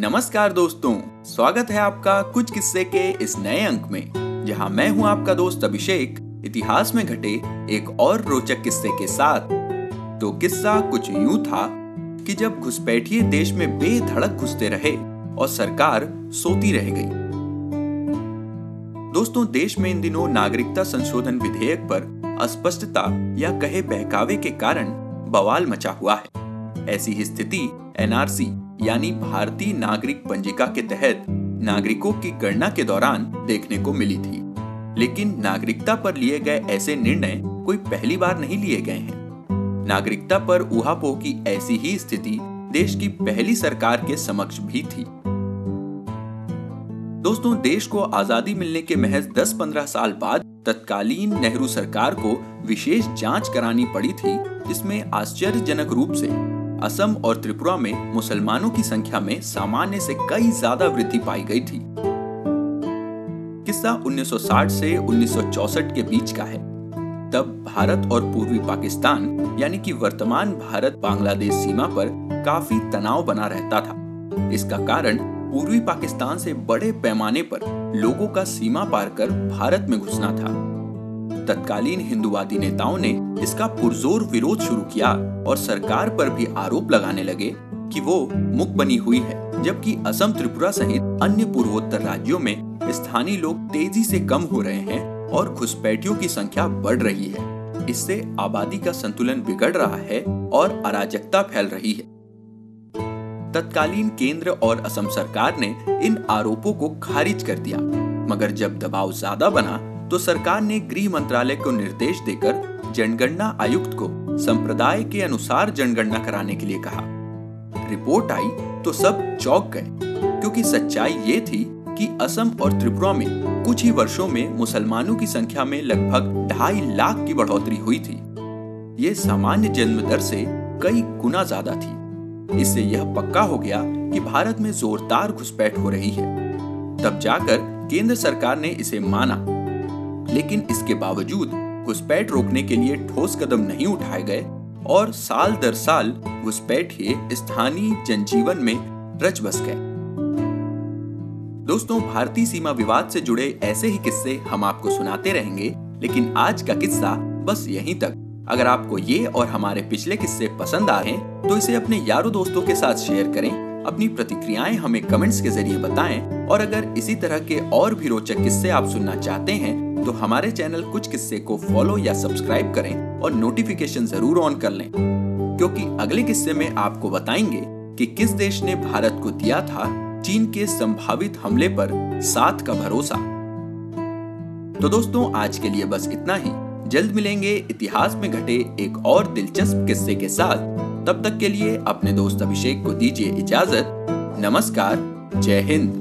नमस्कार दोस्तों, स्वागत है आपका कुछ किस्से के इस नए अंक में, जहाँ मैं हूँ आपका दोस्त अभिषेक, इतिहास में घटे एक और रोचक किस्से के साथ। तो किस्सा कुछ यूँ था कि जब घुसपैठिए देश में बेधड़क घुसते रहे और सरकार सोती रह गई। दोस्तों, देश में इन दिनों नागरिकता संशोधन विधेयक पर अस्पष्टता या कहे बहकावे के कारण बवाल मचा हुआ है। ऐसी ही स्थिति एनआरसी यानी भारतीय नागरिक पंजिका के तहत नागरिकों की गणना के दौरान देखने को मिली थी। लेकिन नागरिकता पर लिए गए ऐसे निर्णय कोई पहली बार नहीं लिए गए हैं। नागरिकता पर उहापोह की ऐसी ही स्थिति देश की पहली सरकार के समक्ष भी थी। दोस्तों, देश को आज़ादी मिलने के महज 10-15 साल बाद तत्कालीन नेहरू सरकार को विशेष जाँच करानी पड़ी थी, जिसमें आश्चर्यजनक रूप से असम और त्रिपुरा में मुसलमानों की संख्या में सामान्य से कई ज़्यादा वृद्धि पाई गई थी। किस्सा 1960 से 1964 के बीच का है। तब भारत और पूर्वी पाकिस्तान, यानी कि वर्तमान भारत बांग्लादेश सीमा पर काफ़ी तनाव बना रहता था। इसका कारण पूर्वी पाकिस्तान से बड़े पैमाने पर लोगों का सीमा पार कर भारत में घुसना था। तत्कालीन हिंदुवादी नेताओं ने इसका पुरजोर विरोध शुरू किया और सरकार पर भी आरोप लगाने लगे कि वो मुख बनी हुई है, जबकि असम त्रिपुरा सहित अन्य पूर्वोत्तर राज्यों में स्थानीय लोग तेज़ी से कम हो रहे हैं और घुसपैठियों की संख्या बढ़ रही है। इससे आबादी का संतुलन बिगड़ रहा है और अराजकता फैल रही है। तत्कालीन केंद्र और असम सरकार ने इन आरोपों को खारिज कर दिया, मगर जब दबाव ज़्यादा बना तो सरकार ने गृह मंत्रालय को निर्देश देकर जनगणना आयुक्त को संप्रदाय के अनुसार जनगणना कराने के लिए कहा। रिपोर्ट आई तो सब चौंक गए, क्योंकि सच्चाई ये थी कि असम और त्रिपुरा में कुछ ही वर्षों में मुसलमानों की संख्या में लगभग ढाई लाख की बढ़ोतरी हुई थी। ये सामान्य जन्म दर से कई गुना ज़्यादा थी। इससे यह पक्का हो गया कि भारत में जोरदार घुसपैठ हो रही है। तब जाकर केंद्र सरकार ने इसे माना। लेकिन इसके बावजूद घुसपैठ रोकने के लिए ठोस कदम नहीं उठाए गए और साल दर साल घुसपैठिए स्थानीय जनजीवन में रच बस गए। दोस्तों, भारतीय सीमा विवाद से जुड़े ऐसे ही किस्से हम आपको सुनाते रहेंगे, लेकिन आज का किस्सा बस यहीं तक। अगर आपको ये और हमारे पिछले किस्से पसंद आ रहे हैं तो इसे अपने यारों दोस्तों के साथ शेयर करें। अपनी प्रतिक्रियाएँ हमें कमेंट्स के ज़रिए बताएँ। और अगर इसी तरह के और भी रोचक किस्से आप सुनना चाहते हैं तो हमारे चैनल कुछ किस्से को फॉलो या सब्सक्राइब करें और नोटिफिकेशन ज़रूर ऑन कर लें। क्योंकि अगले किस्से में आपको बताएँगे कि किस देश ने भारत को दिया था चीन के संभावित हमले पर साथ का भरोसा। तो दोस्तों, आज के लिए बस इतना ही। जल्द मिलेंगे इतिहास में घटे एक और दिलचस्प किस्से के साथ। तब तक के लिए अपने दोस्त अभिषेक को दीजिए इजाज़त। नमस्कार जय हिंद।